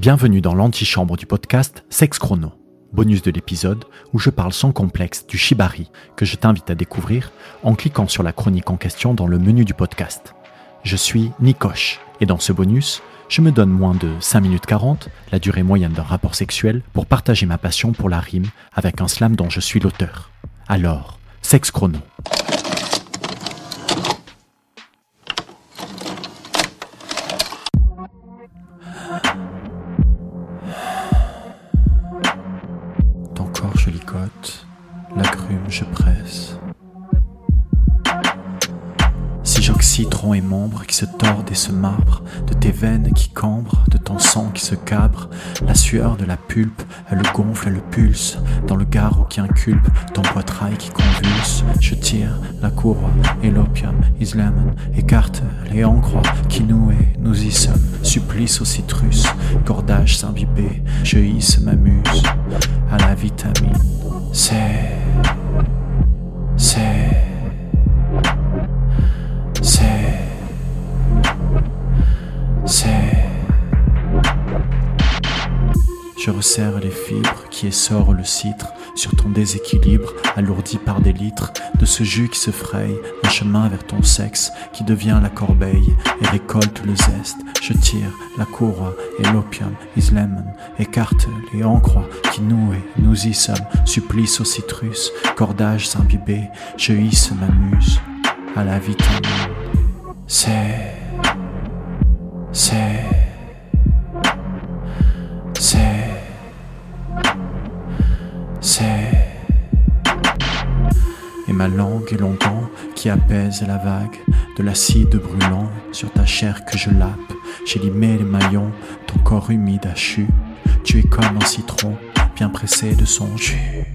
Bienvenue dans l'antichambre du podcast Sex Chrono, bonus de l'épisode où je parle sans complexe du shibari que je t'invite à découvrir en cliquant sur la chronique en question dans le menu du podcast. Je suis Nikosh et dans ce bonus, je me donne moins de 5 minutes 40, la durée moyenne d'un rapport sexuel, pour partager ma passion pour la rime avec un slam dont je suis l'auteur. Alors, Sex Chrono. Licote, la grume je presse. Si j'oxytron et membres qui se tordent et se marbrent, de tes veines qui cambrent, de ton sang qui se cabre, la sueur de la pulpe, elle gonfle, elle pulse, dans le garrot qui inculpe, ton poitrail qui convulse, je tire la courroie et l'opium, islam, écarte les encroix qui nous nous y sommes, supplice au citrus, cordage s'imbibé, je hisse m'amuse, à la vitamine, c'est, Je resserre les fibres qui essorent le citre sur ton déséquilibre, alourdi par des litres de ce jus qui se fraye un chemin vers ton sexe qui devient la corbeille et récolte le zeste. Je tire la courroie et l'opium, islam, écarte les encroix qui nous et nous y sommes, supplice au citrus, cordage s'imbibé, je hisse m'amuse à la vitamine. C'est, c'est, c'est. Et ma langue est l'onguent qui apaise la vague de l'acide brûlant sur ta chair que je lappe. J'ai limé les maillons, ton corps humide hachu. Tu es comme un citron, bien pressé de son. Jus.